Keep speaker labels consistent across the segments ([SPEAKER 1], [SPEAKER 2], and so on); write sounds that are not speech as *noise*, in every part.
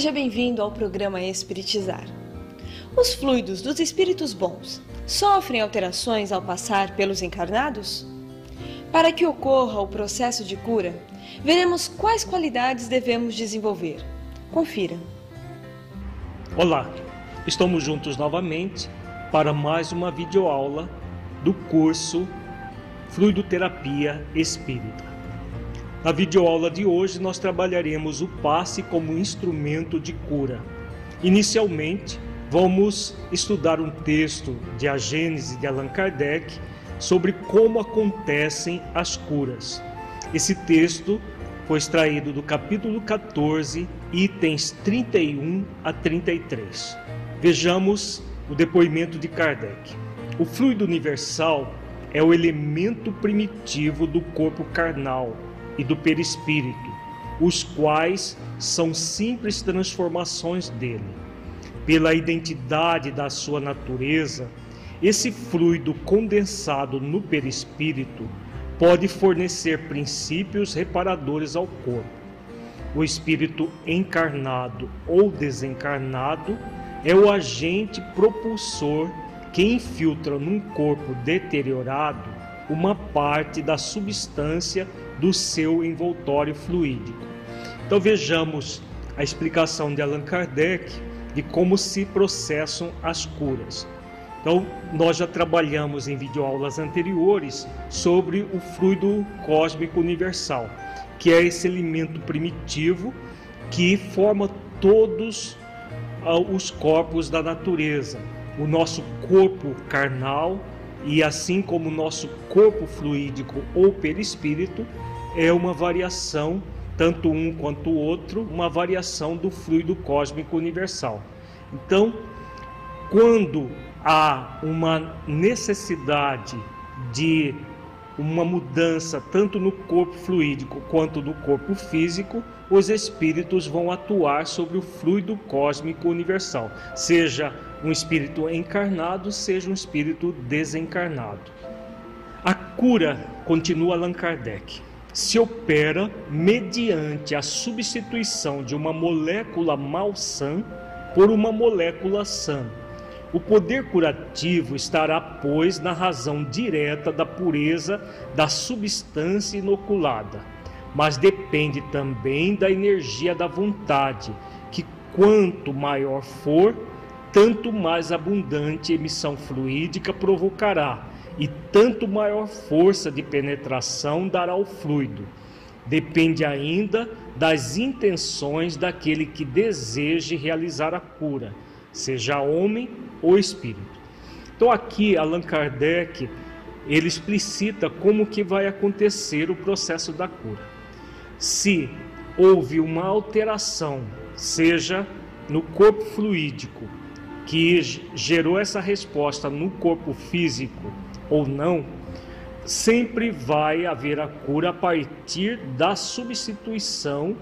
[SPEAKER 1] seja bem-vindo ao programa Espiritizar. Os fluidos dos espíritos bons sofrem alterações ao passar pelos encarnados? Para que ocorra o processo de cura, veremos quais qualidades devemos desenvolver. Confira.
[SPEAKER 2] Olá, estamos juntos novamente para mais uma videoaula do curso Fluidoterapia Espírita. Na videoaula de hoje, nós trabalharemos o passe como instrumento de cura. Inicialmente, vamos estudar um texto de A Gênese de Allan Kardec sobre como acontecem as curas. Esse texto foi extraído do capítulo 14, itens 31 a 33. Vejamos o depoimento de Kardec. O fluido universal é o elemento primitivo do corpo carnal e do perispírito, os quais são simples transformações dele. Pela identidade da sua natureza, esse fluido condensado no perispírito pode fornecer princípios reparadores ao corpo. O espírito encarnado ou desencarnado é o agente propulsor que infiltra num corpo deteriorado uma parte da substância do seu envoltório fluídico. Então vejamos a explicação de Allan Kardec de como se processam as curas. Então, nós já trabalhamos em videoaulas anteriores sobre o fluido cósmico universal, que é esse elemento primitivo que forma todos ah, os corpos da natureza. O nosso corpo carnal e assim como o nosso corpo fluídico ou perispírito é uma variação, tanto um quanto o outro, uma variação do fluido cósmico universal. Então, quando há uma necessidade de uma mudança tanto no corpo fluídico quanto no corpo físico, os espíritos vão atuar sobre o fluido cósmico universal, seja um espírito encarnado, seja um espírito desencarnado. A cura, continua Allan Kardec, se opera mediante a substituição de uma molécula malsã por uma molécula sã. O poder curativo estará, pois, na razão direta da pureza da substância inoculada, mas depende também da energia da vontade, que quanto maior for, tanto mais abundante emissão fluídica provocará e tanto maior força de penetração dará o fluido. Depende ainda das intenções daquele que deseje realizar a cura, seja homem ou espírito. Então aqui Allan Kardec ele explicita como que vai acontecer o processo da cura. Se houve uma alteração, seja no corpo fluídico, que gerou essa resposta no corpo físico, ou não, sempre vai haver a cura a partir da substituição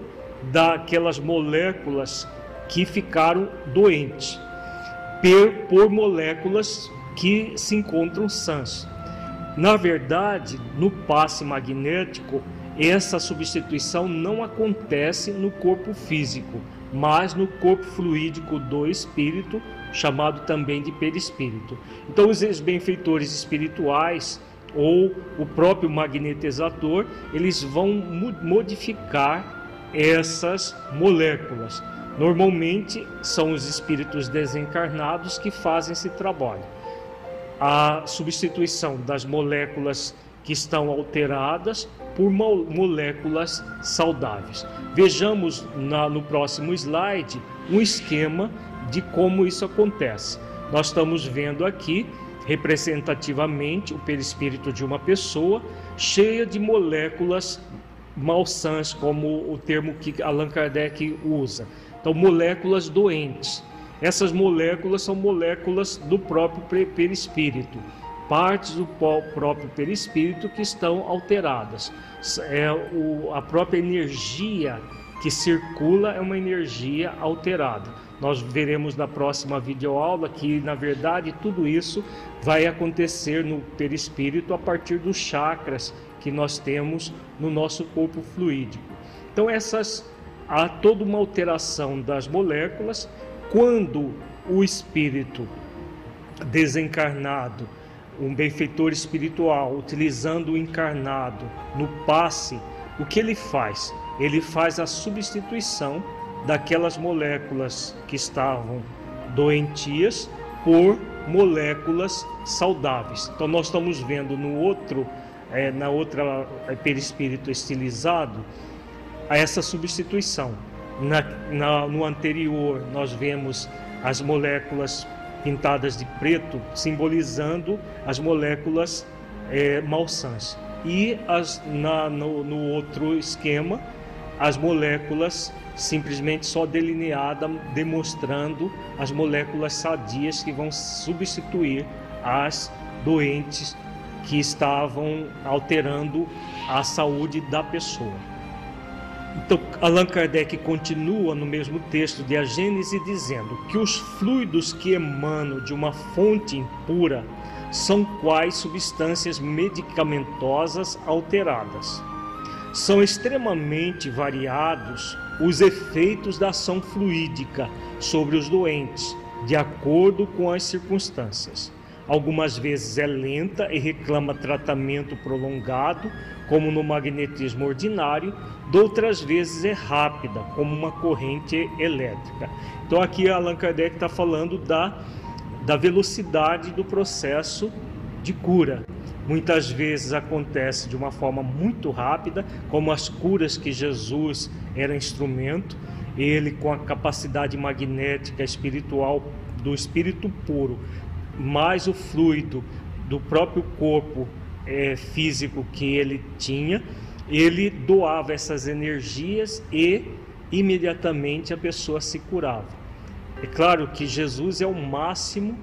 [SPEAKER 2] daquelas moléculas que ficaram doentes por moléculas que se encontram sãs. Na verdade, no passe magnético, essa substituição não acontece no corpo físico, mas no corpo fluídico do espírito, chamado também de perispírito. Então, os benfeitores espirituais ou o próprio magnetizador, eles vão modificar essas moléculas. Normalmente são os espíritos desencarnados que fazem esse trabalho. A substituição das moléculas que estão alteradas por moléculas saudáveis. Vejamos na, no próximo slide um esquema de como isso acontece. Nós estamos vendo aqui representativamente o perispírito de uma pessoa cheia de moléculas malsãs, como o termo que Allan Kardec usa. Então, moléculas doentes. Essas moléculas são moléculas do próprio perispírito, partes do próprio perispírito que estão alteradas. É o, a própria energia que circula é uma energia alterada. Nós veremos na próxima videoaula que, na verdade, tudo isso vai acontecer no perispírito a partir dos chakras que nós temos no nosso corpo fluídico. Então, essas há toda uma alteração das moléculas quando o espírito desencarnado, um benfeitor espiritual, utilizando o encarnado no passe, o que ele faz? Ele faz a substituição daquelas moléculas que estavam doentias por moléculas saudáveis. Então nós estamos vendo no outro, é, na outra é, perispírito estilizado, essa substituição. Na, na, no anterior nós vemos as moléculas pintadas de preto, simbolizando as moléculas é, malsãs. E as, na, no, no outro esquema, as moléculas simplesmente só delineada, demonstrando as moléculas sadias que vão substituir as doentes que estavam alterando a saúde da pessoa. Então, Allan Kardec continua no mesmo texto de A Gênese dizendo que os fluidos que emanam de uma fonte impura são quais substâncias medicamentosas alteradas. São extremamente variados os efeitos da ação fluídica sobre os doentes, de acordo com as circunstâncias. Algumas vezes é lenta e reclama tratamento prolongado, como no magnetismo ordinário, outras vezes é rápida, como uma corrente elétrica. Então, aqui Allan Kardec está falando da, da velocidade do processo de cura. Muitas vezes acontece de uma forma muito rápida, como as curas que Jesus era instrumento, ele com a capacidade magnética espiritual do espírito puro, mais o fluido do próprio corpo é, físico que ele tinha, ele doava essas energias e imediatamente a pessoa se curava. É claro que Jesus é o máximo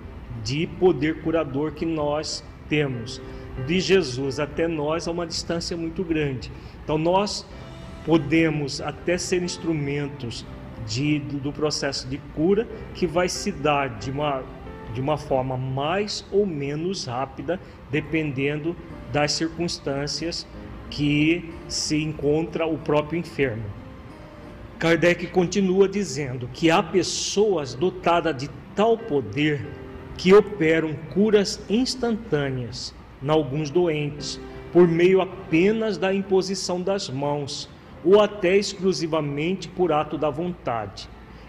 [SPEAKER 2] de poder curador que nós temos de Jesus até nós a uma distância muito grande. Então nós podemos até ser instrumentos de, do processo de cura que vai se dar de uma, de uma forma mais ou menos rápida, dependendo das circunstâncias que se encontra o próprio enfermo. Kardec continua dizendo que há pessoas dotadas de tal poder que operam curas instantâneas em alguns doentes, por meio apenas da imposição das mãos, ou até exclusivamente por ato da vontade.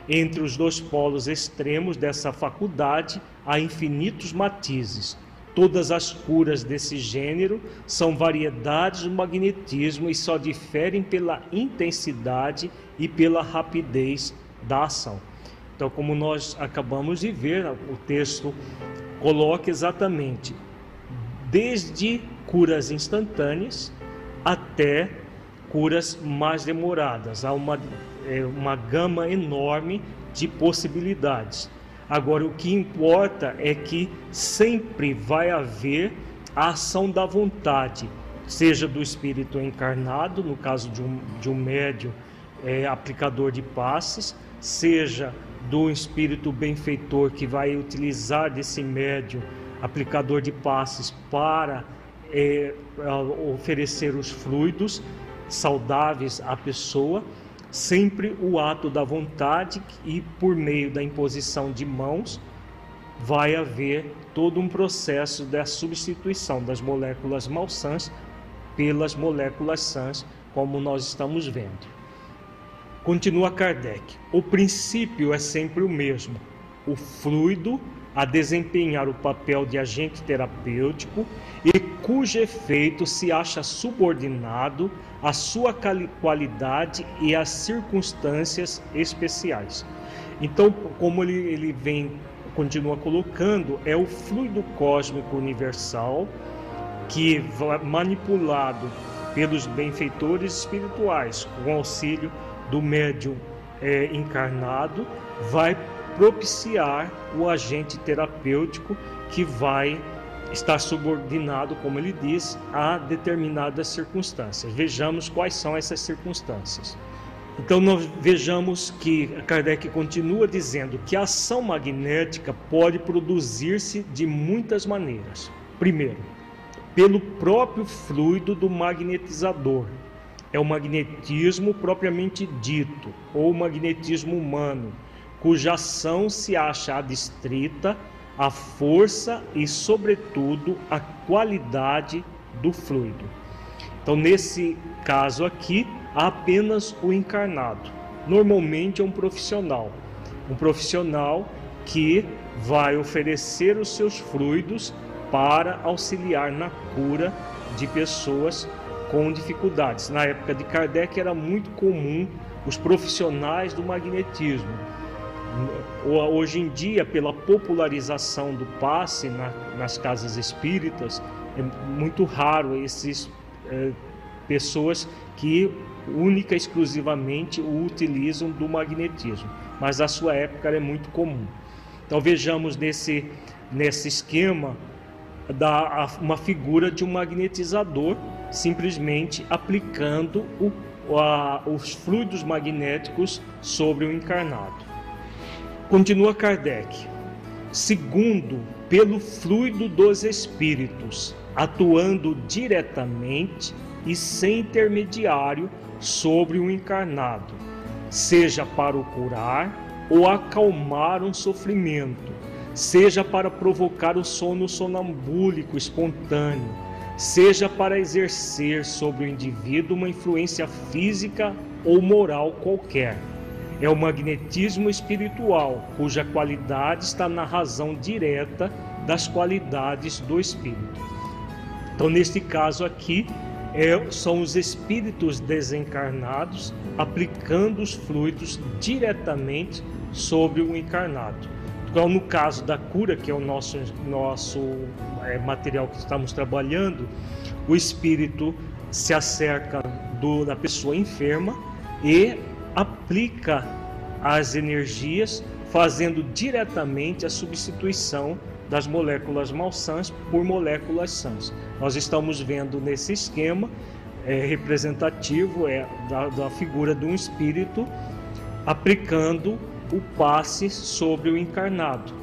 [SPEAKER 2] Entre os dois polos extremos dessa faculdade há infinitos matizes. Todas as curas desse gênero são variedades do magnetismo e só diferem pela intensidade e pela rapidez da ação. Então, como nós acabamos de ver, o texto coloca exatamente desde curas instantâneas até curas mais demoradas. Há uma, é, uma gama enorme de possibilidades. Agora, o que importa é que sempre vai haver a ação da vontade, seja do espírito encarnado, no caso de um, de um médium é, aplicador de passes, seja do espírito benfeitor que vai utilizar desse médium aplicador de passes para é, oferecer os fluidos saudáveis à pessoa, sempre o ato da vontade e por meio da imposição de mãos vai haver todo um processo da substituição das moléculas malsãs pelas moléculas sãs, como nós estamos vendo. Continua Kardec: o princípio é sempre o mesmo. O fluido a desempenhar o papel de agente terapêutico e cujo efeito se acha subordinado à sua qualidade e às circunstâncias especiais. Então, como ele, ele vem, continua colocando, é o fluido cósmico universal que manipulado pelos benfeitores espirituais com auxílio do médium é, encarnado vai propiciar o agente terapêutico que vai estar subordinado, como ele diz, a determinadas circunstâncias. Vejamos quais são essas circunstâncias. Então, nós vejamos que Kardec continua dizendo que a ação magnética pode produzir-se de muitas maneiras. Primeiro, pelo próprio fluido do magnetizador. É o magnetismo propriamente dito, ou magnetismo humano, cuja ação se acha adstrita à força e, sobretudo, à qualidade do fluido. Então, nesse caso aqui, há apenas o encarnado. Normalmente é um profissional, um profissional que vai oferecer os seus fluidos para auxiliar na cura de pessoas com dificuldades. Na época de Kardec era muito comum os profissionais do magnetismo Hoje em dia, pela popularização do passe na, nas casas espíritas, é muito raro esses é, pessoas que única e exclusivamente o utilizam do magnetismo, mas a sua época é muito comum. Então vejamos nesse, nesse esquema da, uma figura de um magnetizador simplesmente aplicando o, a, os fluidos magnéticos sobre o encarnado. Continua Kardec. Segundo, pelo fluido dos espíritos, atuando diretamente e sem intermediário sobre o encarnado, seja para o curar ou acalmar um sofrimento, seja para provocar o sono sonambúlico espontâneo, seja para exercer sobre o indivíduo uma influência física ou moral qualquer é o magnetismo espiritual, cuja qualidade está na razão direta das qualidades do espírito. Então, neste caso aqui, é, são os espíritos desencarnados aplicando os fluidos diretamente sobre o encarnado. Então, no caso da cura, que é o nosso, nosso é, material que estamos trabalhando, o espírito se acerca do, da pessoa enferma e aplica as energias, fazendo diretamente a substituição das moléculas malsãs por moléculas sãs. Nós estamos vendo nesse esquema é, representativo é, da, da figura de um espírito aplicando o passe sobre o encarnado.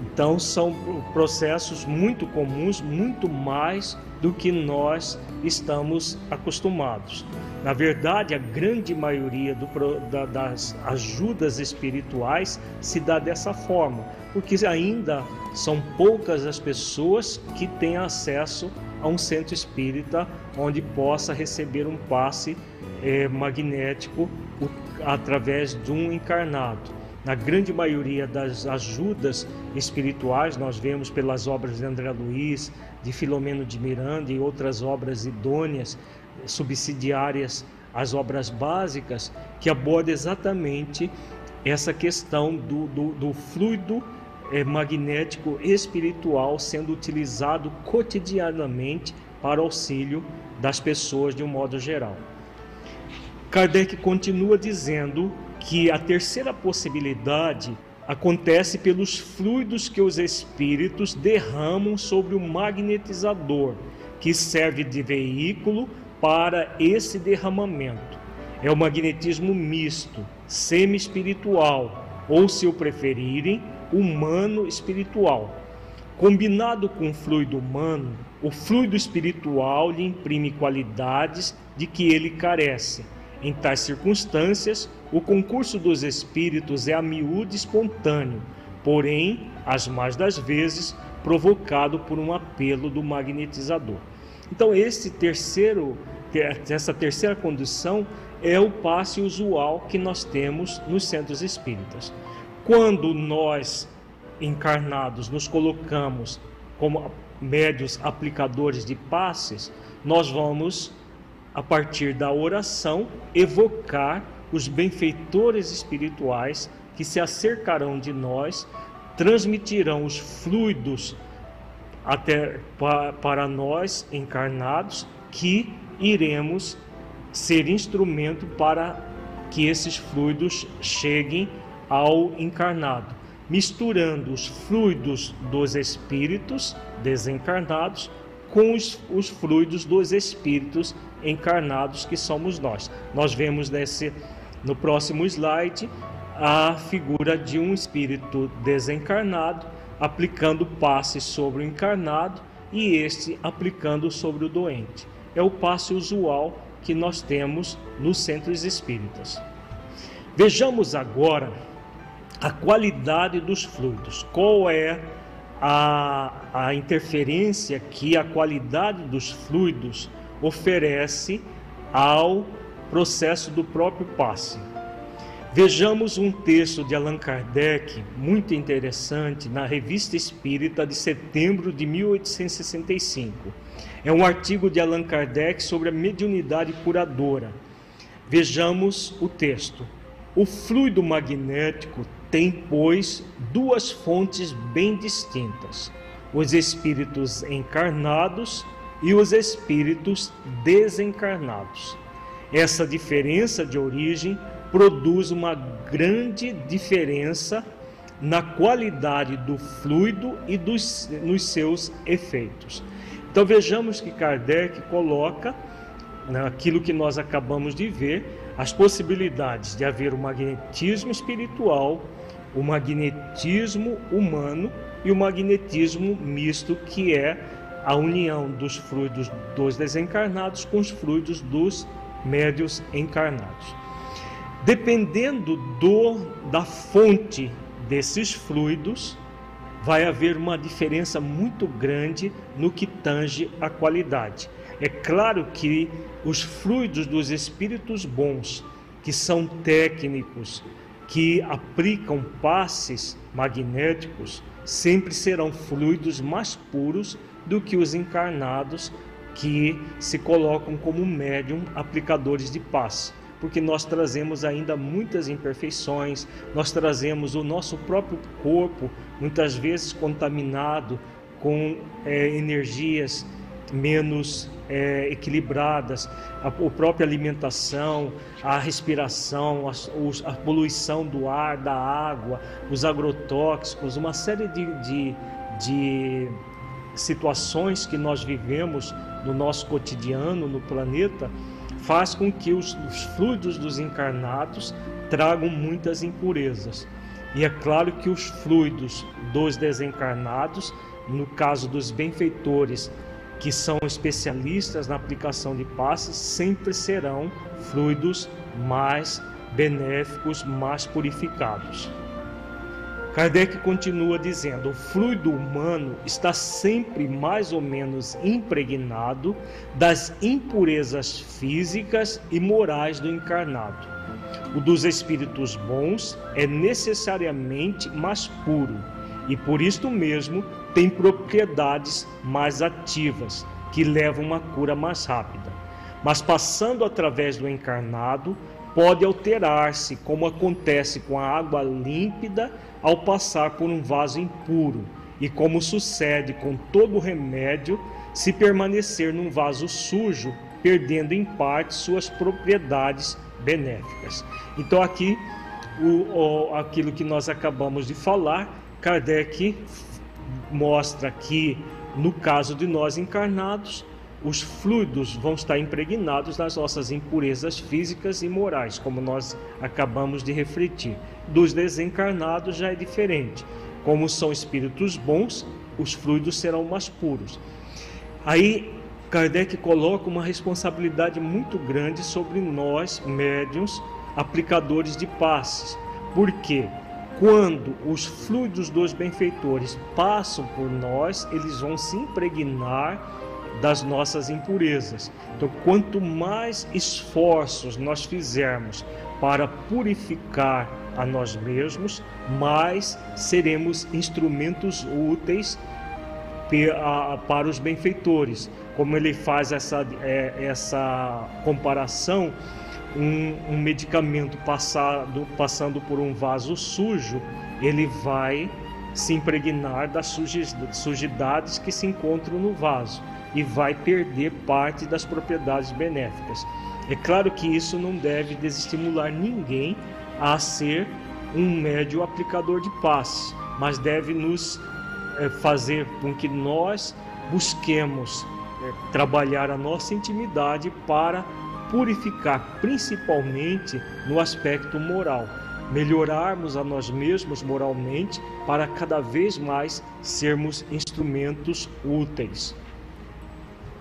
[SPEAKER 2] Então são processos muito comuns, muito mais do que nós estamos acostumados. Na verdade, a grande maioria do, da, das ajudas espirituais se dá dessa forma, porque ainda são poucas as pessoas que têm acesso a um centro espírita onde possa receber um passe é, magnético através de um encarnado. Na grande maioria das ajudas espirituais, nós vemos pelas obras de André Luiz, de Filomeno de Miranda e outras obras idôneas, subsidiárias às obras básicas, que aborda exatamente essa questão do, do, do fluido é, magnético espiritual sendo utilizado cotidianamente para auxílio das pessoas de um modo geral. Kardec continua dizendo que a terceira possibilidade acontece pelos fluidos que os espíritos derramam sobre o magnetizador, que serve de veículo para esse derramamento. É o magnetismo misto, semi-espiritual, ou, se o preferirem, humano-espiritual. Combinado com o fluido humano, o fluido espiritual lhe imprime qualidades de que ele carece em tais circunstâncias, o concurso dos espíritos é a miúde espontâneo, porém, as mais das vezes, provocado por um apelo do magnetizador. Então, esse terceiro, essa terceira condição é o passe usual que nós temos nos centros espíritas. Quando nós encarnados nos colocamos como médios aplicadores de passes, nós vamos, a partir da oração, evocar os benfeitores espirituais que se acercarão de nós, transmitirão os fluidos até para nós encarnados, que iremos ser instrumento para que esses fluidos cheguem ao encarnado, misturando os fluidos dos espíritos desencarnados com os, os fluidos dos espíritos encarnados que somos nós. Nós vemos nesse no próximo slide a figura de um espírito desencarnado aplicando passe sobre o encarnado e este aplicando sobre o doente. É o passe usual que nós temos nos centros espíritas. Vejamos agora a qualidade dos fluidos. Qual é a, a interferência que a qualidade dos fluidos oferece ao processo do próprio passe. Vejamos um texto de Allan Kardec muito interessante na Revista Espírita de setembro de 1865. É um artigo de Allan Kardec sobre a mediunidade curadora. Vejamos o texto. O fluido magnético tem, pois, duas fontes bem distintas: os espíritos encarnados e os espíritos desencarnados. Essa diferença de origem produz uma grande diferença na qualidade do fluido e dos, nos seus efeitos. Então vejamos que Kardec coloca naquilo que nós acabamos de ver as possibilidades de haver o magnetismo espiritual o magnetismo humano e o magnetismo misto, que é a união dos fluidos dos desencarnados com os fluidos dos médios encarnados. Dependendo do da fonte desses fluidos, vai haver uma diferença muito grande no que tange a qualidade. É claro que os fluidos dos espíritos bons, que são técnicos, que aplicam passes magnéticos sempre serão fluidos mais puros do que os encarnados que se colocam como médium aplicadores de passe, porque nós trazemos ainda muitas imperfeições, nós trazemos o nosso próprio corpo muitas vezes contaminado com é, energias menos é, equilibradas, a, a, própria alimentação, a respiração, a, a, poluição do ar, da água, os agrotóxicos, uma série de, de, de situações que nós vivemos no nosso cotidiano, no planeta, faz com que os, os fluidos dos encarnados tragam muitas impurezas. E é claro que os fluidos dos desencarnados, no caso dos benfeitores, que são especialistas na aplicação de passes, sempre serão fluidos mais benéficos, mais purificados. Kardec continua dizendo: o fluido humano está sempre mais ou menos impregnado das impurezas físicas e morais do encarnado. O dos espíritos bons é necessariamente mais puro e por isto mesmo tem propriedades mais ativas, que levam uma cura mais rápida. Mas passando através do encarnado, pode alterar-se, como acontece com a água límpida ao passar por um vaso impuro, e como sucede com todo remédio se permanecer num vaso sujo, perdendo em parte suas propriedades benéficas. Então aqui o, o, aquilo que nós acabamos de falar, Kardec mostra que, no caso de nós encarnados, os fluidos vão estar impregnados nas nossas impurezas físicas e morais, como nós acabamos de refletir. Dos desencarnados já é diferente. Como são espíritos bons, os fluidos serão mais puros. Aí Kardec coloca uma responsabilidade muito grande sobre nós, médiums, aplicadores de passes. Por quê? quando os fluidos dos benfeitores passam por nós, eles vão se impregnar das nossas impurezas. Então, quanto mais esforços nós fizermos para purificar a nós mesmos, mais seremos instrumentos úteis para os benfeitores. Como ele faz essa, é, essa comparação, um, um medicamento passado, passando por um vaso sujo, ele vai se impregnar das sujidades que se encontram no vaso e vai perder parte das propriedades benéficas. É claro que isso não deve desestimular ninguém a ser um médio aplicador de paz, mas deve nos é, fazer com que nós busquemos é, trabalhar a nossa intimidade para purificar, principalmente no aspecto moral, melhorarmos a nós mesmos moralmente para cada vez mais sermos instrumentos úteis.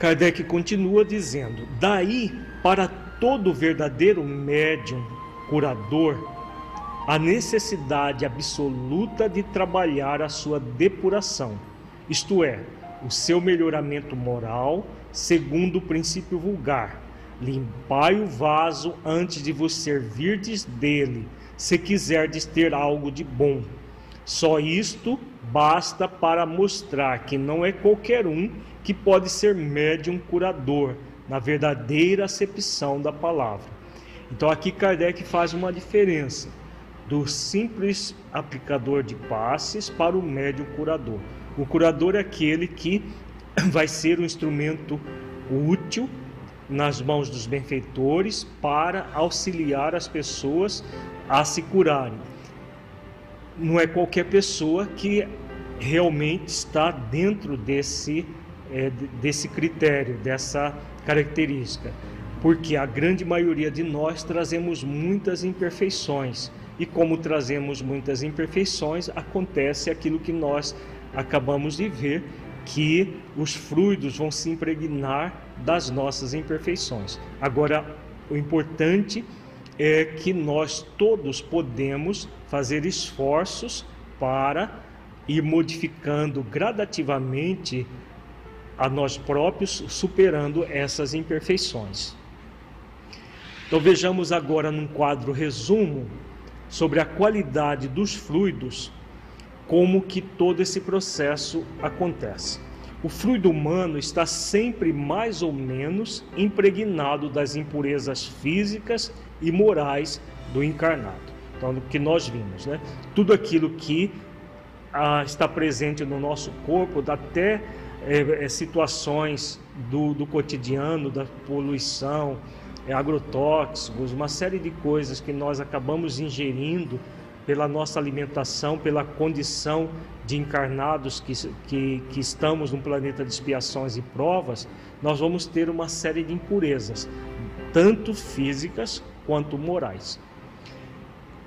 [SPEAKER 2] Kardec continua dizendo: daí para todo verdadeiro médium curador, a necessidade absoluta de trabalhar a sua depuração, isto é, o seu melhoramento moral, segundo o princípio vulgar, Limpai o vaso antes de vos servirdes dele, se quiserdes ter algo de bom. Só isto basta para mostrar que não é qualquer um que pode ser médium curador, na verdadeira acepção da palavra. Então aqui Kardec faz uma diferença do simples aplicador de passes para o médium curador. O curador é aquele que *clears throat* vai ser um instrumento útil nas mãos dos benfeitores para auxiliar as pessoas a se curarem. Não é qualquer pessoa que realmente está dentro desse, é, desse critério, dessa característica, porque a grande maioria de nós trazemos muitas imperfeições. E como trazemos muitas imperfeições, acontece aquilo que nós acabamos de ver, que os fluidos vão se impregnar das nossas imperfeições. Agora, o importante é que nós todos podemos fazer esforços para ir modificando gradativamente a nós próprios, superando essas imperfeições. Então vejamos agora num quadro resumo sobre a qualidade dos fluidos como que todo esse processo acontece. O fluido humano está sempre mais ou menos impregnado das impurezas físicas e morais do encarnado. Então, o que nós vimos, né? Tudo aquilo que ah, está presente no nosso corpo, até é, é, situações do, do, cotidiano, da poluição, é, agrotóxicos, uma série de coisas que nós acabamos ingerindo pela nossa alimentação, pela condição de encarnados que, que, que estamos num planeta de expiações e provas, nós vamos ter uma série de impurezas, tanto físicas quanto morais.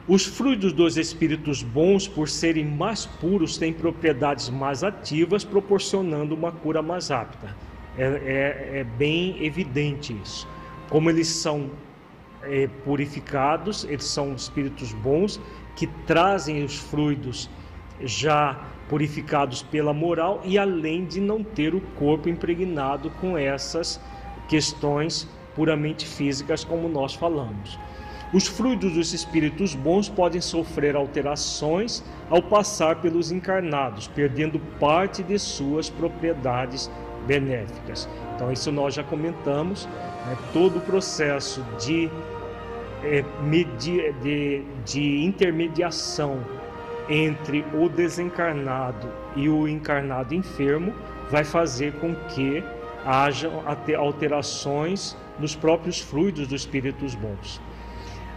[SPEAKER 2] Os frutos dos espíritos bons, por serem mais puros, têm propriedades mais ativas, proporcionando uma cura mais rápida. É, é, é bem evidente isso. Como eles são é, purificados, eles são espíritos bons, que trazem os fluidos já purificados pela moral e além de não ter o corpo impregnado com essas questões puramente físicas como nós falamos. Os fluidos dos espíritos bons podem sofrer alterações ao passar pelos encarnados, perdendo parte de suas propriedades benéficas. Então, isso nós já comentamos, né? todo o processo de é, de, de intermediação entre o desencarnado e o encarnado enfermo vai fazer com que haja alterações nos próprios fluidos dos espíritos bons.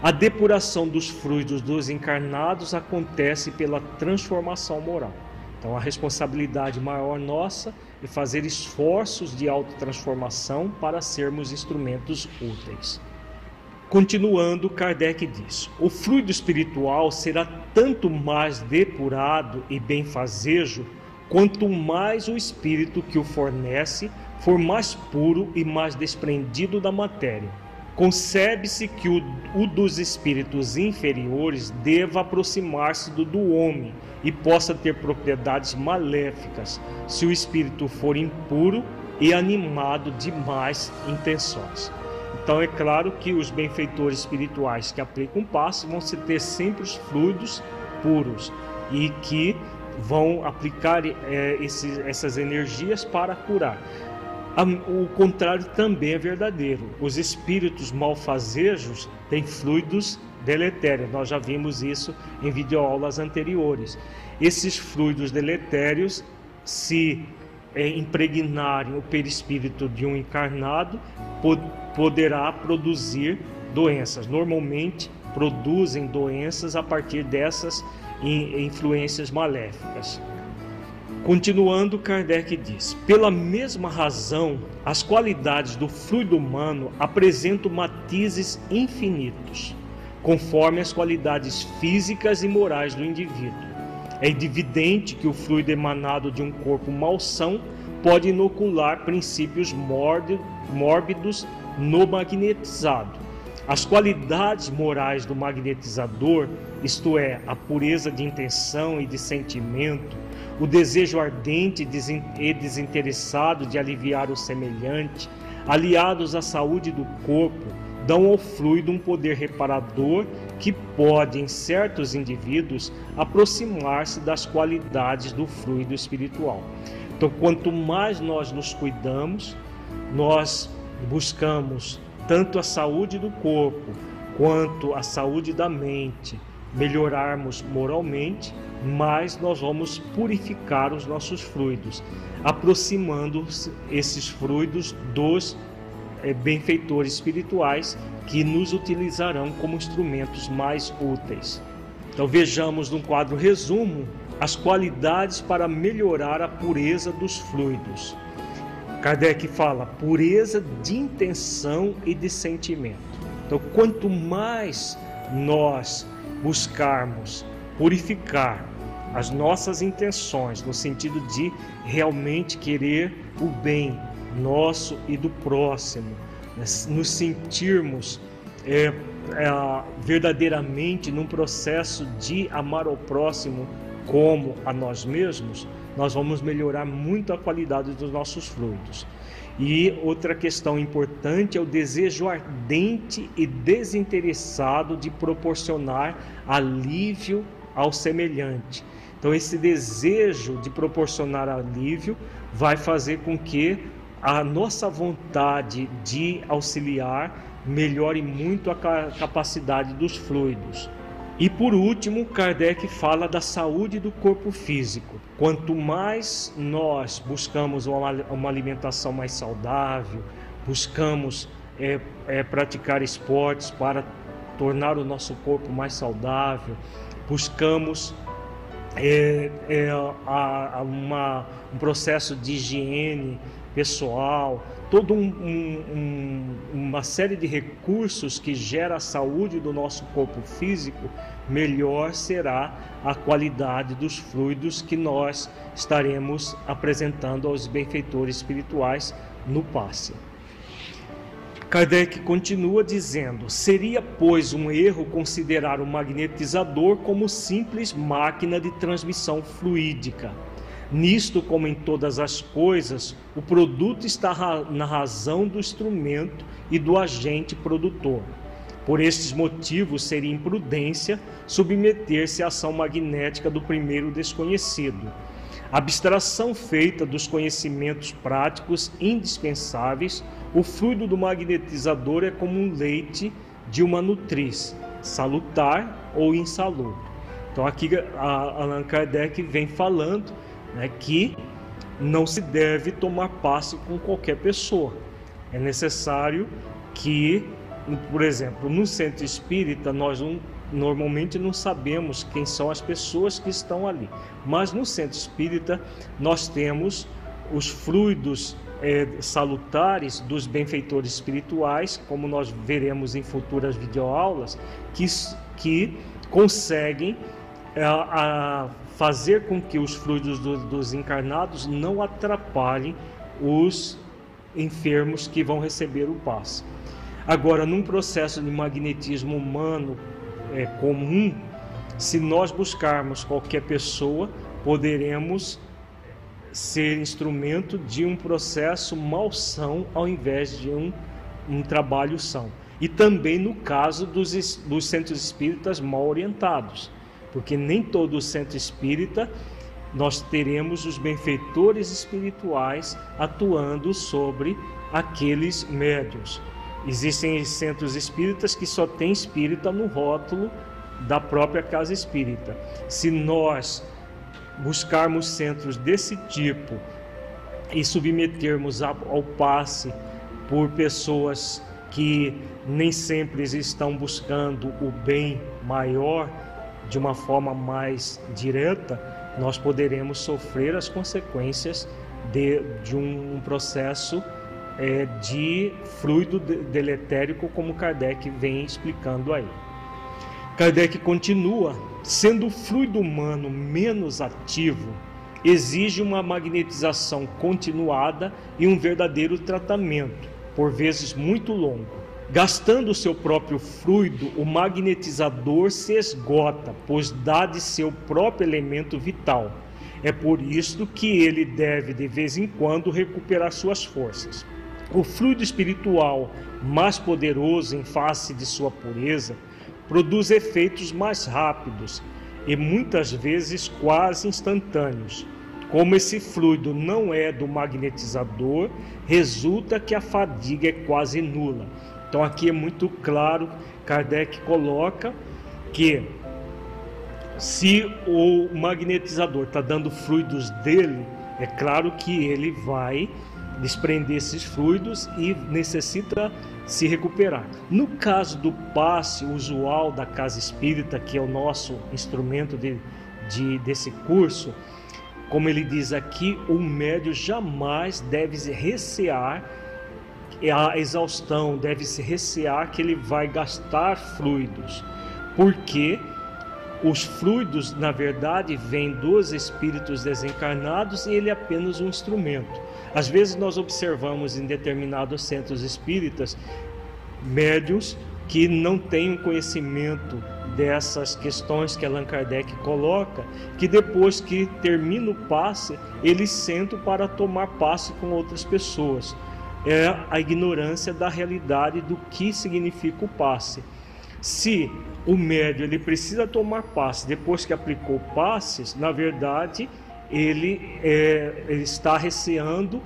[SPEAKER 2] A depuração dos fluidos dos encarnados acontece pela transformação moral. Então, a responsabilidade maior nossa é fazer esforços de autotransformação para sermos instrumentos úteis. Continuando, Kardec diz: o fluido espiritual será tanto mais depurado e benfazejo, quanto mais o espírito que o fornece for mais puro e mais desprendido da matéria. Concebe-se que o, o, dos espíritos inferiores deva aproximar-se do, do homem e possa ter propriedades maléficas se o espírito for impuro e animado de más intenções. Então é claro que os benfeitores espirituais que aplicam passe vão ter sempre os fluidos puros e que vão aplicar é, esses, essas energias para curar. O contrário também é verdadeiro. Os espíritos malfazejos têm fluidos deletérios. Nós já vimos isso em videoaulas anteriores. Esses fluidos deletérios, se é, impregnarem o perispírito de um encarnado, pod poderá produzir doenças. Normalmente produzem doenças a partir dessas influências maléficas. Continuando, Kardec diz: pela mesma razão, as qualidades do fluido humano apresentam matizes infinitos, conforme as qualidades físicas e morais do indivíduo. É evidente que o fluido emanado de um corpo malsão pode inocular princípios mórbidos no magnetizado. As qualidades morais do magnetizador, isto é, a pureza de intenção e de sentimento, o desejo ardente e desinteressado de aliviar o semelhante, aliados à saúde do corpo, dão ao fluido um poder reparador que pode, em certos indivíduos, aproximar-se das qualidades do fluido espiritual. Então, quanto mais nós nos cuidamos, nós buscamos tanto a saúde do corpo quanto a saúde da mente, melhorarmos moralmente, mais nós vamos purificar os nossos fluidos, aproximando esses fluidos dos é, benfeitores espirituais que nos utilizarão como instrumentos mais úteis. Então vejamos num quadro resumo as qualidades para melhorar a pureza dos fluidos. Kardec fala pureza de intenção e de sentimento. Então, quanto mais nós buscarmos purificar as nossas intenções, no sentido de realmente querer o bem nosso e do próximo, né? nos sentirmos é, é, verdadeiramente num processo de amar ao próximo como a nós mesmos, nós vamos melhorar muito a qualidade dos nossos fluidos. E outra questão importante é o desejo ardente e desinteressado de proporcionar alívio ao semelhante. Então, esse desejo de proporcionar alívio vai fazer com que a nossa vontade de auxiliar melhore muito a capacidade dos fluidos. E por último, Kardec fala da saúde do corpo físico. Quanto mais nós buscamos uma alimentação mais saudável, buscamos é, é, praticar esportes para tornar o nosso corpo mais saudável, buscamos é, é, a, a uma, um processo de higiene pessoal, toda um, um, uma série de recursos que gera a saúde do nosso corpo físico, melhor será a qualidade dos fluidos que nós estaremos apresentando aos benfeitores espirituais no passe. Kardec continua dizendo: seria, pois, um erro considerar o magnetizador como simples máquina de transmissão fluídica Nisto, como em todas as coisas, o produto está na razão do instrumento e do agente produtor. Por estes motivos, seria imprudência submeter-se à ação magnética do primeiro desconhecido. Abstração feita dos conhecimentos práticos indispensáveis, o fluido do magnetizador é como um leite de uma nutriz, salutar ou insalubre. Então aqui Allan Kardec vem falando né, que não se deve tomar passe com qualquer pessoa. É necessário que, por exemplo, no centro espírita, nós não, normalmente não sabemos quem são as pessoas que estão ali, mas no centro espírita nós temos os fluidos é, salutares dos benfeitores espirituais, como nós veremos em futuras videoaulas, que, que conseguem é, a, fazer com que os fluidos do, dos encarnados não atrapalhem os enfermos que vão receber o passe. Agora, num processo de magnetismo humano é, comum, se nós buscarmos qualquer pessoa, poderemos ser instrumento de um processo malsão ao invés de um, um trabalho são. E também no caso dos, dos centros espíritas mal orientados, porque nem todo centro espírita nós teremos os benfeitores espirituais atuando sobre aqueles médios. Existem centros espíritas que só tem espírita no rótulo da própria casa espírita. Se nós buscarmos centros desse tipo e submetermos ao passe por pessoas que nem sempre estão buscando o bem maior de uma forma mais direta, nós poderemos sofrer as consequências de, de um processo é, de fluido deletérico, como Kardec vem explicando aí. Kardec continua: sendo o fluido humano menos ativo, exige uma magnetização continuada e um verdadeiro tratamento, por vezes muito longo. Gastando seu próprio fluido, o magnetizador se esgota, pois dá de seu próprio elemento vital. É por isso que ele deve de vez em quando recuperar suas forças. O fluido espiritual, mais poderoso em face de sua pureza, produz efeitos mais rápidos e muitas vezes quase instantâneos. Como esse fluido não é do magnetizador, resulta que a fadiga é quase nula então aqui é muito claro, Kardec coloca que se o magnetizador está dando fluidos dele, é claro que ele vai desprender esses fluidos e necessita se recuperar. No caso do passe usual da casa espírita, que é o nosso instrumento de, de, desse curso, como ele diz aqui, o médio jamais deve recear a exaustão, deve-se recear que ele vai gastar fluidos, porque os fluidos, na verdade, vêm dos espíritos desencarnados e ele é apenas um instrumento. Às vezes nós observamos em determinados centros espíritas médios que não têm um conhecimento dessas questões que Allan Kardec coloca, que depois que termina o passe, eles sentam para tomar passe com outras pessoas é a ignorância da realidade do que significa o passe. Se o médio ele precisa tomar passe depois que aplicou passes, na verdade ele, é, está receando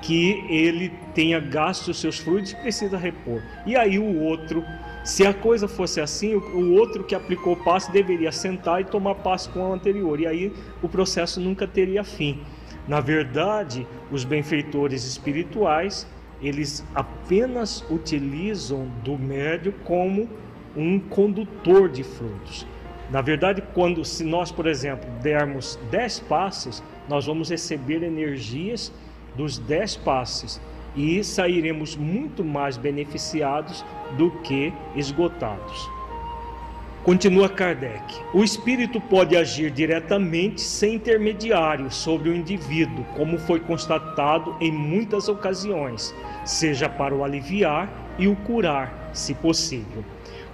[SPEAKER 2] que ele tenha gasto os seus fluidos e precisa repor. E aí o outro, se a coisa fosse assim, o outro que aplicou passe deveria sentar e tomar passe com o anterior. E aí o processo nunca teria fim. Na verdade, os benfeitores espirituais, eles apenas utilizam do médio como um condutor de frutos. Na verdade, quando se nós, por exemplo, dermos 10 passes, nós vamos receber energias dos 10 passes e sairemos muito mais beneficiados do que esgotados. Continua Kardec. O espírito pode agir diretamente sem intermediário sobre o indivíduo, como foi constatado em muitas ocasiões, seja para o aliviar e o curar, se possível.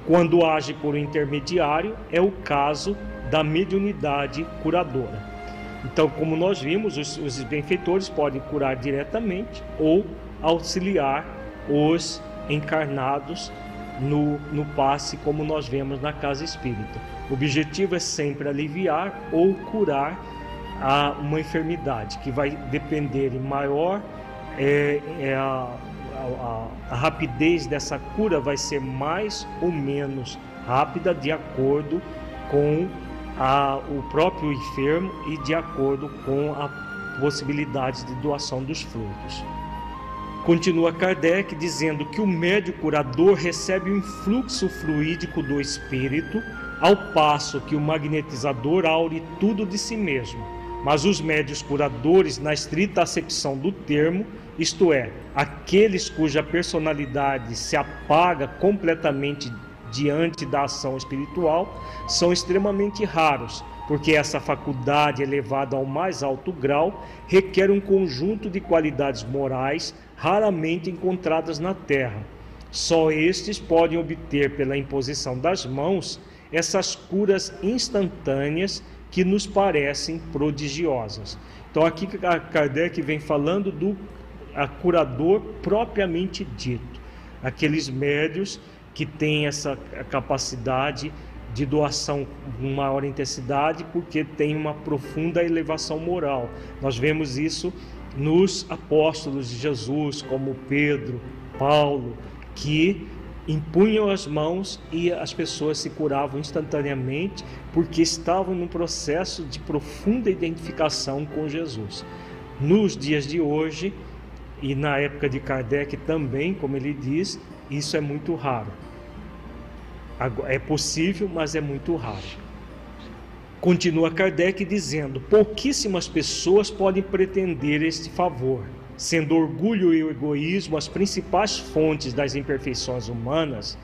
[SPEAKER 2] Quando age por intermediário, é o caso da mediunidade curadora. Então, como nós vimos, os, os benfeitores podem curar diretamente ou auxiliar os encarnados no, no passe, como nós vemos na casa espírita. O objetivo é sempre aliviar ou curar a, uma enfermidade, que vai depender em maior é, é a, a, a, rapidez dessa cura vai ser mais ou menos rápida de acordo com a, o próprio enfermo e de acordo com a possibilidade de doação dos fluidos. Continua Kardec dizendo que o médio curador recebe o influxo fluídico do espírito, ao passo que o magnetizador aure tudo de si mesmo. Mas os médios curadores, na estrita acepção do termo, isto é, aqueles cuja personalidade se apaga completamente diante da ação espiritual, são extremamente raros, porque essa faculdade elevada ao mais alto grau requer um conjunto de qualidades morais raramente encontradas na Terra. Só estes podem obter, pela imposição das mãos, essas curas instantâneas que nos parecem prodigiosas. Então, aqui Kardec vem falando do curador propriamente dito, aqueles médios que têm essa capacidade de doação com maior intensidade, porque tem uma profunda elevação moral. Nós vemos isso nos apóstolos de Jesus, como Pedro, Paulo, que impunham as mãos e as pessoas se curavam instantaneamente, porque estavam num processo de profunda identificação com Jesus. Nos dias de hoje, e na época de Kardec também, como ele diz, isso é muito raro. É possível, mas é muito raro. Continua Kardec dizendo: pouquíssimas pessoas podem pretender este favor, sendo orgulho e egoísmo as principais fontes das imperfeições humanas.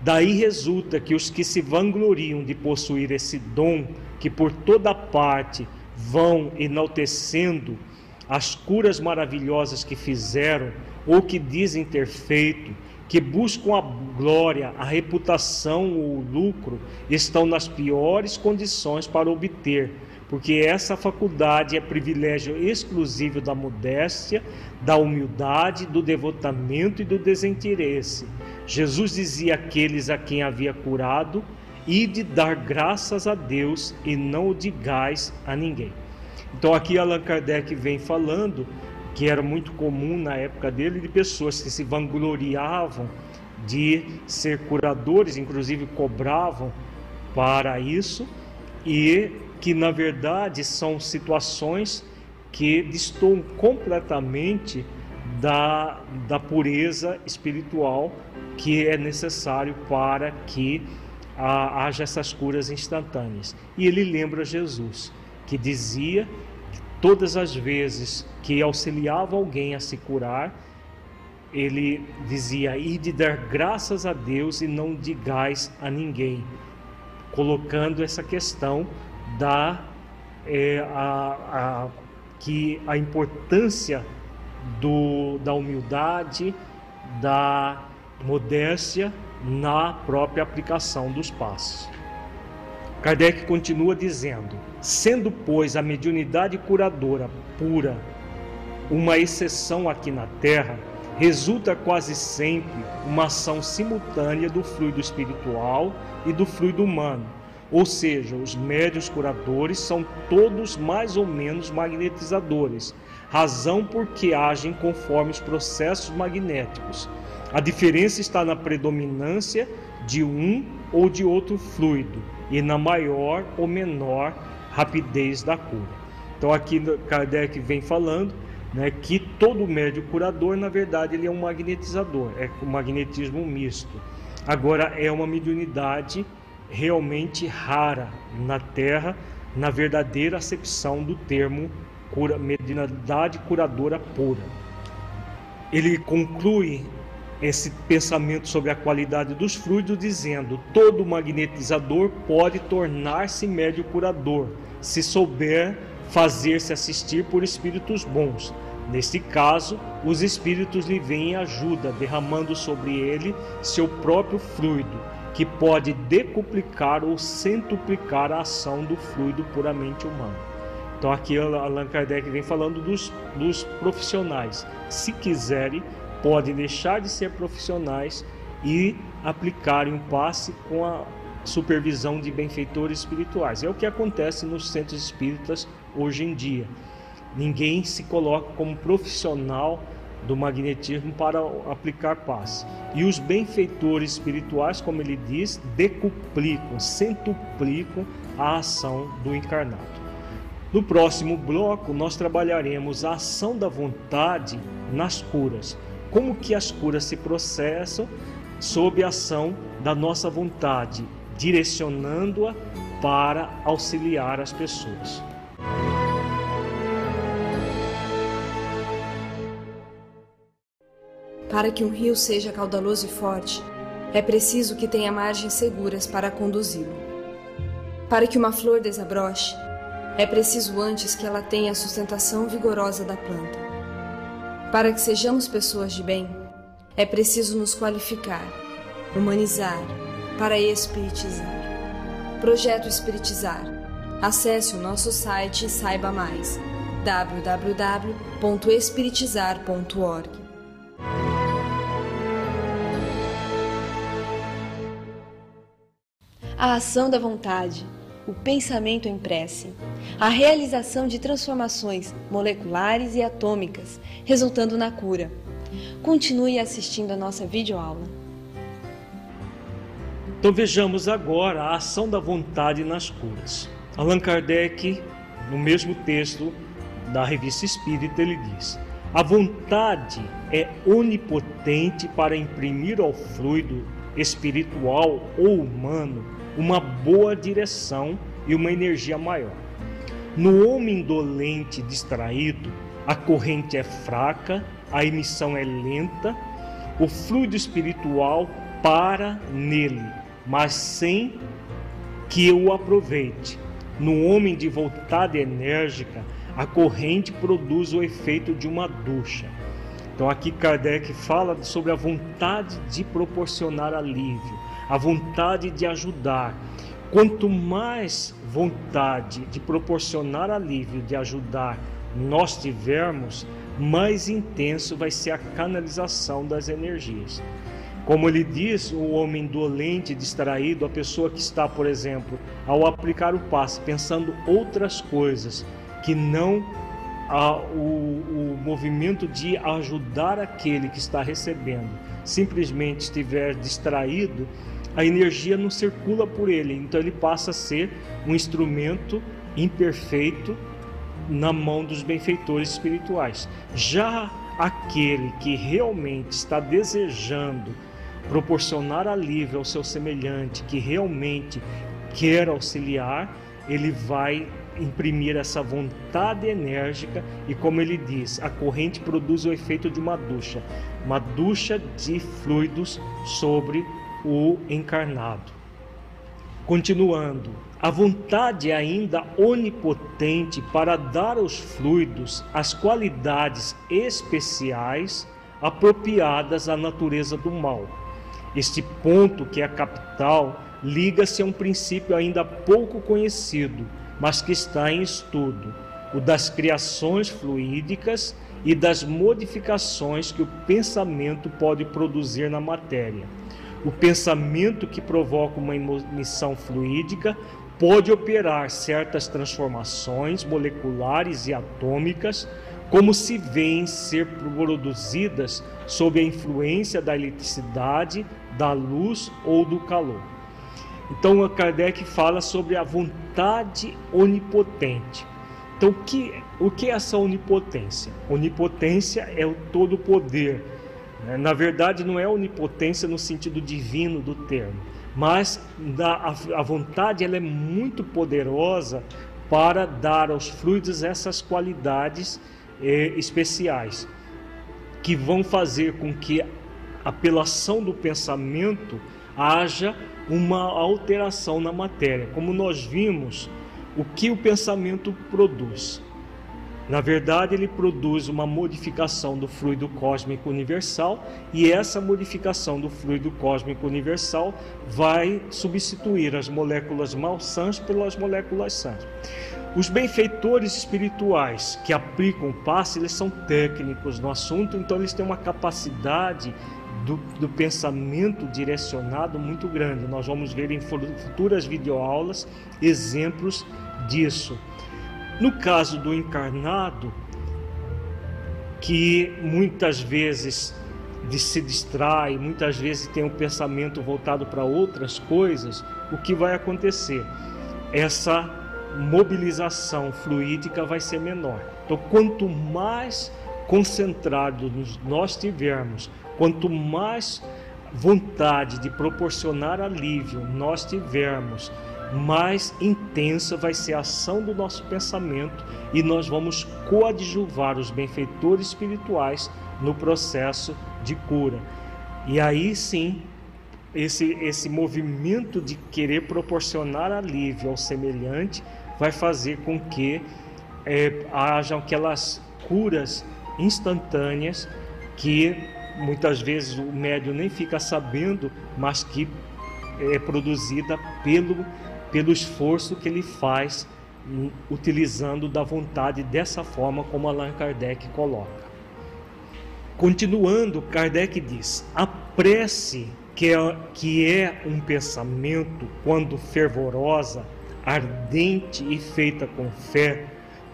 [SPEAKER 2] Daí resulta que os que se vangloriam de possuir esse dom, que por toda parte vão enaltecendo as curas maravilhosas que fizeram ou que dizem ter feito, que buscam a glória, a reputação ou o lucro, estão nas piores condições para obter, porque essa faculdade é privilégio exclusivo da modéstia, da humildade, do devotamento e do desinteresse. Jesus dizia àqueles a quem havia curado: e de dar graças a Deus e não o digais a ninguém. Então aqui Allan Kardec vem falando que era muito comum na época dele de pessoas que se vangloriavam de ser curadores, inclusive cobravam para isso, e que na verdade são situações que destoam completamente da, da pureza espiritual que é necessário para que haja essas curas instantâneas. E ele lembra Jesus, que dizia Todas as vezes que auxiliava alguém a se curar, ele dizia: e de dar graças a Deus e não digais a ninguém, colocando essa questão da é, a, a, que a importância do, da humildade, da modéstia na própria aplicação dos passos. Kardec continua dizendo: sendo, pois, a mediunidade curadora pura uma exceção aqui na Terra, resulta quase sempre uma ação simultânea do fluido espiritual e do fluido humano. Ou seja, os médios curadores são todos mais ou menos magnetizadores, razão porque agem conforme os processos magnéticos. A diferença está na predominância de um ou de outro fluido e na maior ou menor rapidez da cura. Então aqui Kardec vem falando né, que todo médio curador, na verdade, ele é um magnetizador, é um magnetismo misto. Agora é uma mediunidade realmente rara na Terra, na verdadeira acepção do termo cura, mediunidade curadora pura. Ele conclui esse pensamento sobre a qualidade dos fluidos, dizendo: todo magnetizador pode tornar-se médio curador, se souber fazer-se assistir por espíritos bons. Neste caso, os espíritos lhe vêm ajuda, derramando sobre ele seu próprio fluido, que pode decuplicar ou centuplicar a ação do fluido puramente humano. Então, aqui Allan Kardec vem falando dos, dos profissionais. Se quiserem, podem deixar de ser profissionais e aplicarem um passe com a supervisão de benfeitores espirituais. É o que acontece nos centros espíritas hoje em dia. Ninguém se coloca como profissional do magnetismo para aplicar passe. E os benfeitores espirituais, como ele diz, decuplicam, centuplicam a ação do encarnado. No próximo bloco, nós trabalharemos a ação da vontade nas curas como que as curas se processam sob a ação da nossa vontade, direcionando-a para auxiliar as pessoas.
[SPEAKER 1] Para que um rio seja caudaloso e forte, é preciso que tenha margens seguras para conduzi-lo. Para que uma flor desabroche, é preciso antes que ela tenha a sustentação vigorosa da planta. Para que sejamos pessoas de bem, É preciso nos qualificar, humanizar, para espiritizar. Projeto Espiritizar. Acesse o nosso site e saiba mais www.espiritizar.org. A ação da vontade, o pensamento em prece, a realização de transformações moleculares e atômicas, resultando na cura. Continue assistindo a nossa videoaula.
[SPEAKER 2] Então vejamos agora a ação da vontade nas curas. Allan Kardec, no mesmo texto da Revista Espírita, ele diz: A vontade é onipotente para imprimir ao fluido espiritual ou humano uma boa direção e uma energia maior. No homem dolente distraído, a corrente é fraca, a emissão é lenta, o fluido espiritual para nele, mas sem que o aproveite. No homem de vontade enérgica, a corrente produz o efeito de uma ducha. Então aqui Kardec fala sobre a vontade de proporcionar alívio, a vontade de ajudar. Quanto mais vontade de proporcionar alívio, de ajudar nós tivermos, mais intenso vai ser a canalização das energias. Como ele diz, o homem dolente, distraído, a pessoa que está, por exemplo, ao aplicar o passe, pensando outras coisas que não a, o, o movimento de ajudar aquele que está recebendo, simplesmente estiver distraído, a energia não circula por ele, então ele passa a ser um instrumento imperfeito na mão dos benfeitores espirituais. Já aquele que realmente está desejando proporcionar alívio ao seu semelhante, que realmente quer auxiliar, ele vai imprimir essa vontade enérgica e, como ele diz, a corrente produz o efeito de uma ducha uma ducha de fluidos sobre o encarnado. Continuando, a vontade é ainda onipotente para dar aos fluidos as qualidades especiais apropriadas à natureza do mal. Este ponto, que é capital, liga-se a um princípio ainda pouco conhecido, mas que está em estudo, o das criações fluídicas e das modificações que o pensamento pode produzir na matéria. O pensamento que provoca uma emissão fluídica pode operar certas transformações moleculares e atômicas, como se vêem ser produzidas sob a influência da eletricidade, da luz ou do calor. Então, Kardec fala sobre a vontade onipotente. Então, o que, o que é essa onipotência? Onipotência é o todo poder né? Na verdade, não é onipotência no sentido divino do termo, mas a vontade ela é muito poderosa para dar aos fluidos essas qualidades eh, especiais que vão fazer com que, pela ação do pensamento, haja uma alteração na matéria. Como nós vimos, o que o pensamento produz? Na verdade, ele produz uma modificação do fluido cósmico universal e essa modificação do fluido cósmico universal vai substituir as moléculas malsãs pelas moléculas sãs. Os benfeitores espirituais que aplicam o passe, eles são técnicos no assunto, então eles têm uma capacidade do, do, pensamento direcionado muito grande. Nós vamos ver em futuras videoaulas exemplos disso. No caso do encarnado, que muitas vezes se distrai, muitas vezes tem um pensamento voltado para outras coisas, o que vai acontecer? Essa mobilização fluídica vai ser menor. Então, quanto mais concentrados nós tivermos, quanto mais vontade de proporcionar alívio nós tivermos, mais intensa vai ser a ação do nosso pensamento e nós vamos coadjuvar os benfeitores espirituais no processo de cura. E aí sim, esse, esse movimento de querer proporcionar alívio ao semelhante vai fazer com que é, hajam aquelas curas instantâneas que muitas vezes o médium nem fica sabendo, mas que é produzida pelo, pelo esforço que ele faz utilizando da vontade dessa forma como Allan Kardec coloca. Continuando, Kardec diz: a prece, que é, que é um pensamento, quando fervorosa, ardente e feita com fé,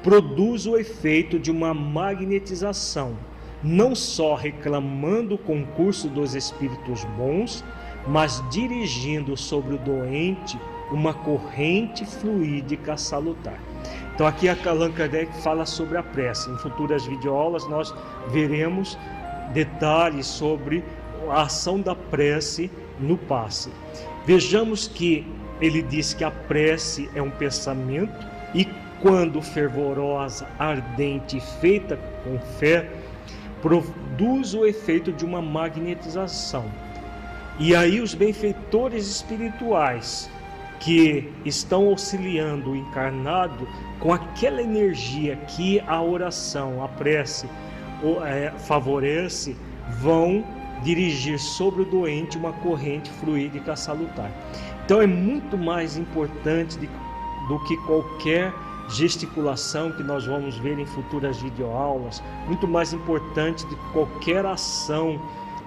[SPEAKER 2] produz o efeito de uma magnetização, não só reclamando o concurso dos espíritos bons, mas dirigindo sobre o doente uma corrente fluídica salutar. Então aqui a Allan Kardec fala sobre a prece. Em futuras videoaulas nós veremos detalhes sobre a ação da prece no passe. Vejamos que ele diz que a prece é um pensamento e quando fervorosa, ardente e feita com fé, produz o efeito de uma magnetização. E aí os benfeitores espirituais que estão auxiliando o encarnado com aquela energia que a oração, a prece é, favorece, vão dirigir sobre o doente uma corrente fluídica salutar. Então é muito mais importante do que qualquer gesticulação que nós vamos ver em futuras videoaulas, muito mais importante de qualquer ação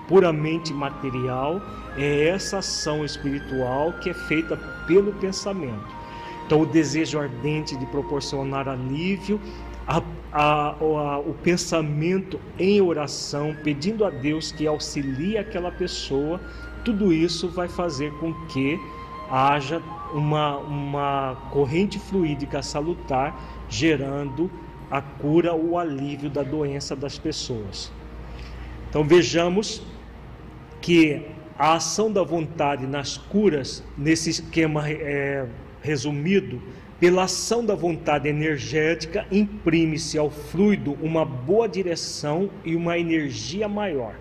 [SPEAKER 2] puramente material, é essa ação espiritual que é feita pelo pensamento. Então, o desejo ardente de proporcionar alívio, a, a, a, o pensamento em oração, pedindo a Deus que auxilie aquela pessoa, tudo isso vai fazer com que haja uma, uma corrente fluídica salutar, gerando a cura ou alívio da doença das pessoas. Então vejamos que a ação da vontade nas curas, nesse esquema é, resumido, pela ação da vontade energética, imprime-se ao fluido uma boa direção e uma energia maior.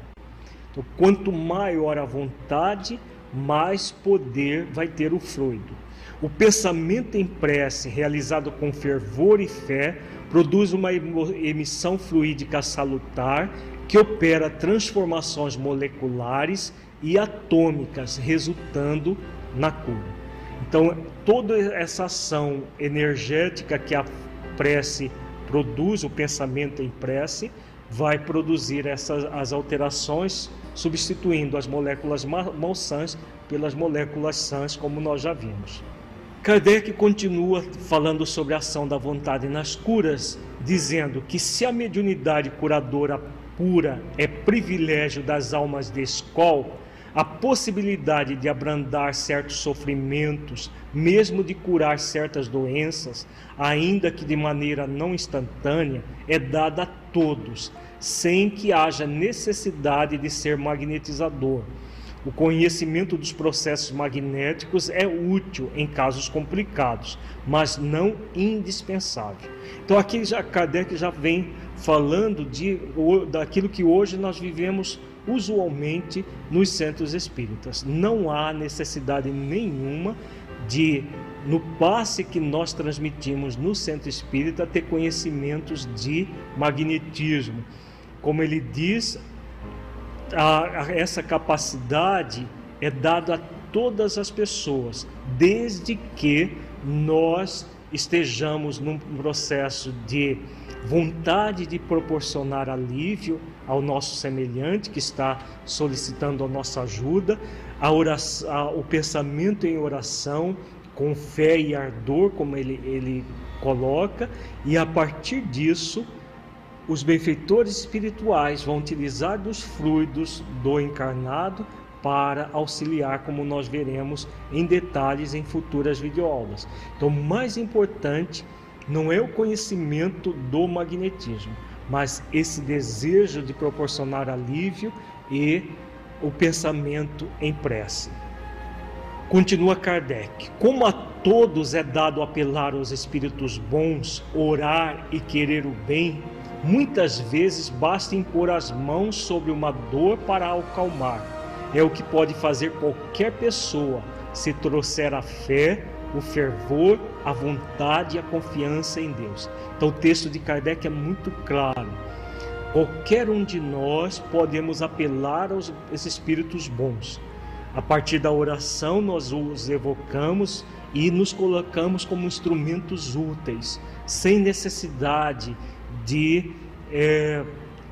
[SPEAKER 2] Então, quanto maior a vontade, mais poder vai ter o fluido. O pensamento em prece, realizado com fervor e fé, produz uma emissão fluídica salutar que opera transformações moleculares e atômicas, resultando na cura. Então, toda essa ação energética que a prece produz, o pensamento em prece, vai produzir essas as alterações, substituindo as moléculas malsãs pelas moléculas sãs, como nós já vimos. Kardec continua falando sobre a ação da vontade nas curas, dizendo que se a mediunidade curadora pura é privilégio das almas de escola, a possibilidade de abrandar certos sofrimentos, mesmo de curar certas doenças, ainda que de maneira não instantânea, é dada a todos, sem que haja necessidade de ser magnetizador. O conhecimento dos processos magnéticos é útil em casos complicados, mas não indispensável. Então aqui já Kardec já vem falando de daquilo que hoje nós vivemos usualmente nos centros espíritas. Não há necessidade nenhuma de no passe que nós transmitimos no centro espírita ter conhecimentos de magnetismo. Como ele diz, a, a, essa capacidade é dada a todas as pessoas, desde que nós estejamos num processo de vontade de proporcionar alívio ao nosso semelhante que está solicitando a nossa ajuda, a oração, a, o pensamento em oração com fé e ardor, como ele, ele coloca, e a partir disso os benfeitores espirituais vão utilizar dos fluidos do encarnado para auxiliar, como nós veremos em detalhes em futuras videoaulas. Então, o mais importante não é o conhecimento do magnetismo, mas esse desejo de proporcionar alívio e o pensamento em prece. Continua Kardec: como a todos é dado apelar aos espíritos bons, orar e querer o bem, Muitas vezes basta impor as mãos sobre uma dor para acalmar. É o que pode fazer qualquer pessoa se trouxer a fé, o fervor, a vontade e a confiança em Deus. Então o texto de Kardec é muito claro. qualquer um de nós podemos apelar aos espíritos bons. A partir da oração, nós os evocamos e nos colocamos como instrumentos úteis, sem necessidade de é,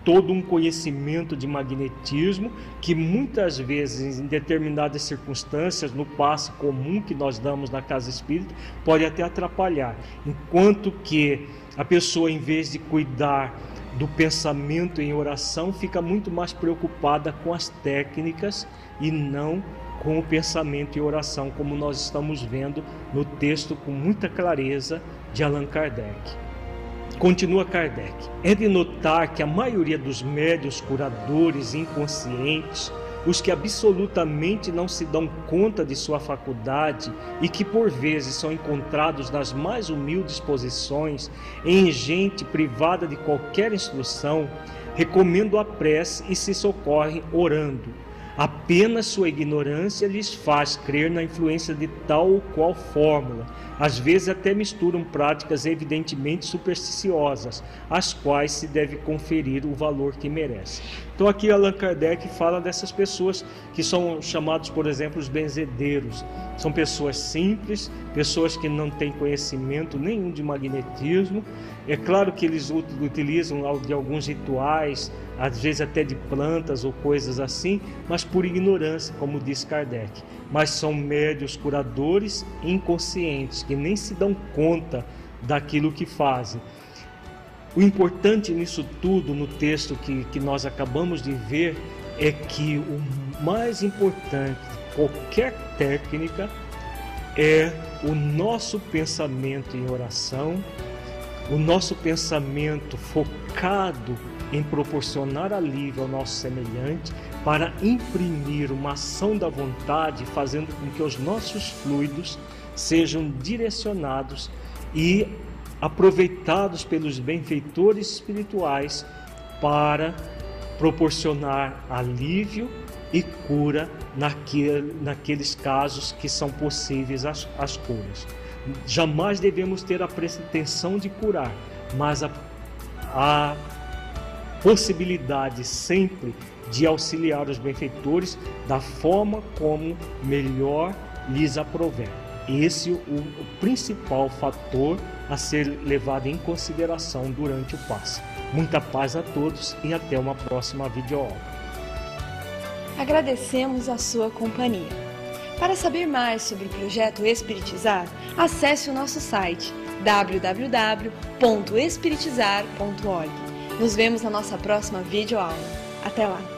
[SPEAKER 2] todo um conhecimento de magnetismo que muitas vezes, em determinadas circunstâncias, no passe comum que nós damos na casa espírita, pode até atrapalhar. Enquanto que a pessoa, em vez de cuidar do pensamento em oração, fica muito mais preocupada com as técnicas e não com o pensamento em oração, como nós estamos vendo no texto com muita clareza de Allan Kardec. Continua Kardec. É de notar que a maioria dos médios curadores inconscientes, os que absolutamente não se dão conta de sua faculdade e que por vezes são encontrados nas mais humildes posições, em gente privada de qualquer instrução, recomendam a prece e se socorrem orando Apenas sua ignorância lhes faz crer na influência de tal ou qual fórmula. Às vezes até misturam práticas evidentemente supersticiosas, às quais se deve conferir o valor que merece. Então aqui Allan Kardec fala dessas pessoas que são chamados, por exemplo, os benzedeiros. São pessoas simples, pessoas que não têm conhecimento nenhum de magnetismo. É claro que eles utilizam de alguns rituais, às vezes até de plantas ou coisas assim, mas por ignorância, como diz Kardec. Mas são médios curadores inconscientes que nem se dão conta daquilo que fazem. O importante nisso tudo, no texto que, que nós acabamos de ver, é que o mais importante de qualquer técnica é o nosso pensamento em oração, o nosso pensamento focado em proporcionar alívio ao nosso semelhante, para imprimir uma ação da vontade, fazendo com que os nossos fluidos sejam direcionados e aproveitados pelos benfeitores espirituais para proporcionar alívio e cura naquele, naqueles casos que são possíveis as, as curas. Jamais devemos ter a pretensão de curar, mas a, a possibilidade sempre de auxiliar os benfeitores da forma como melhor lhes aprover. Esse é o, principal fator a ser levado em consideração durante o passe. Muita paz a todos e até uma próxima videoaula.
[SPEAKER 1] Agradecemos a sua companhia. Para saber mais sobre o projeto Espiritizar, acesse o nosso site www.espiritizar.org. Nos vemos na nossa próxima videoaula. Até lá!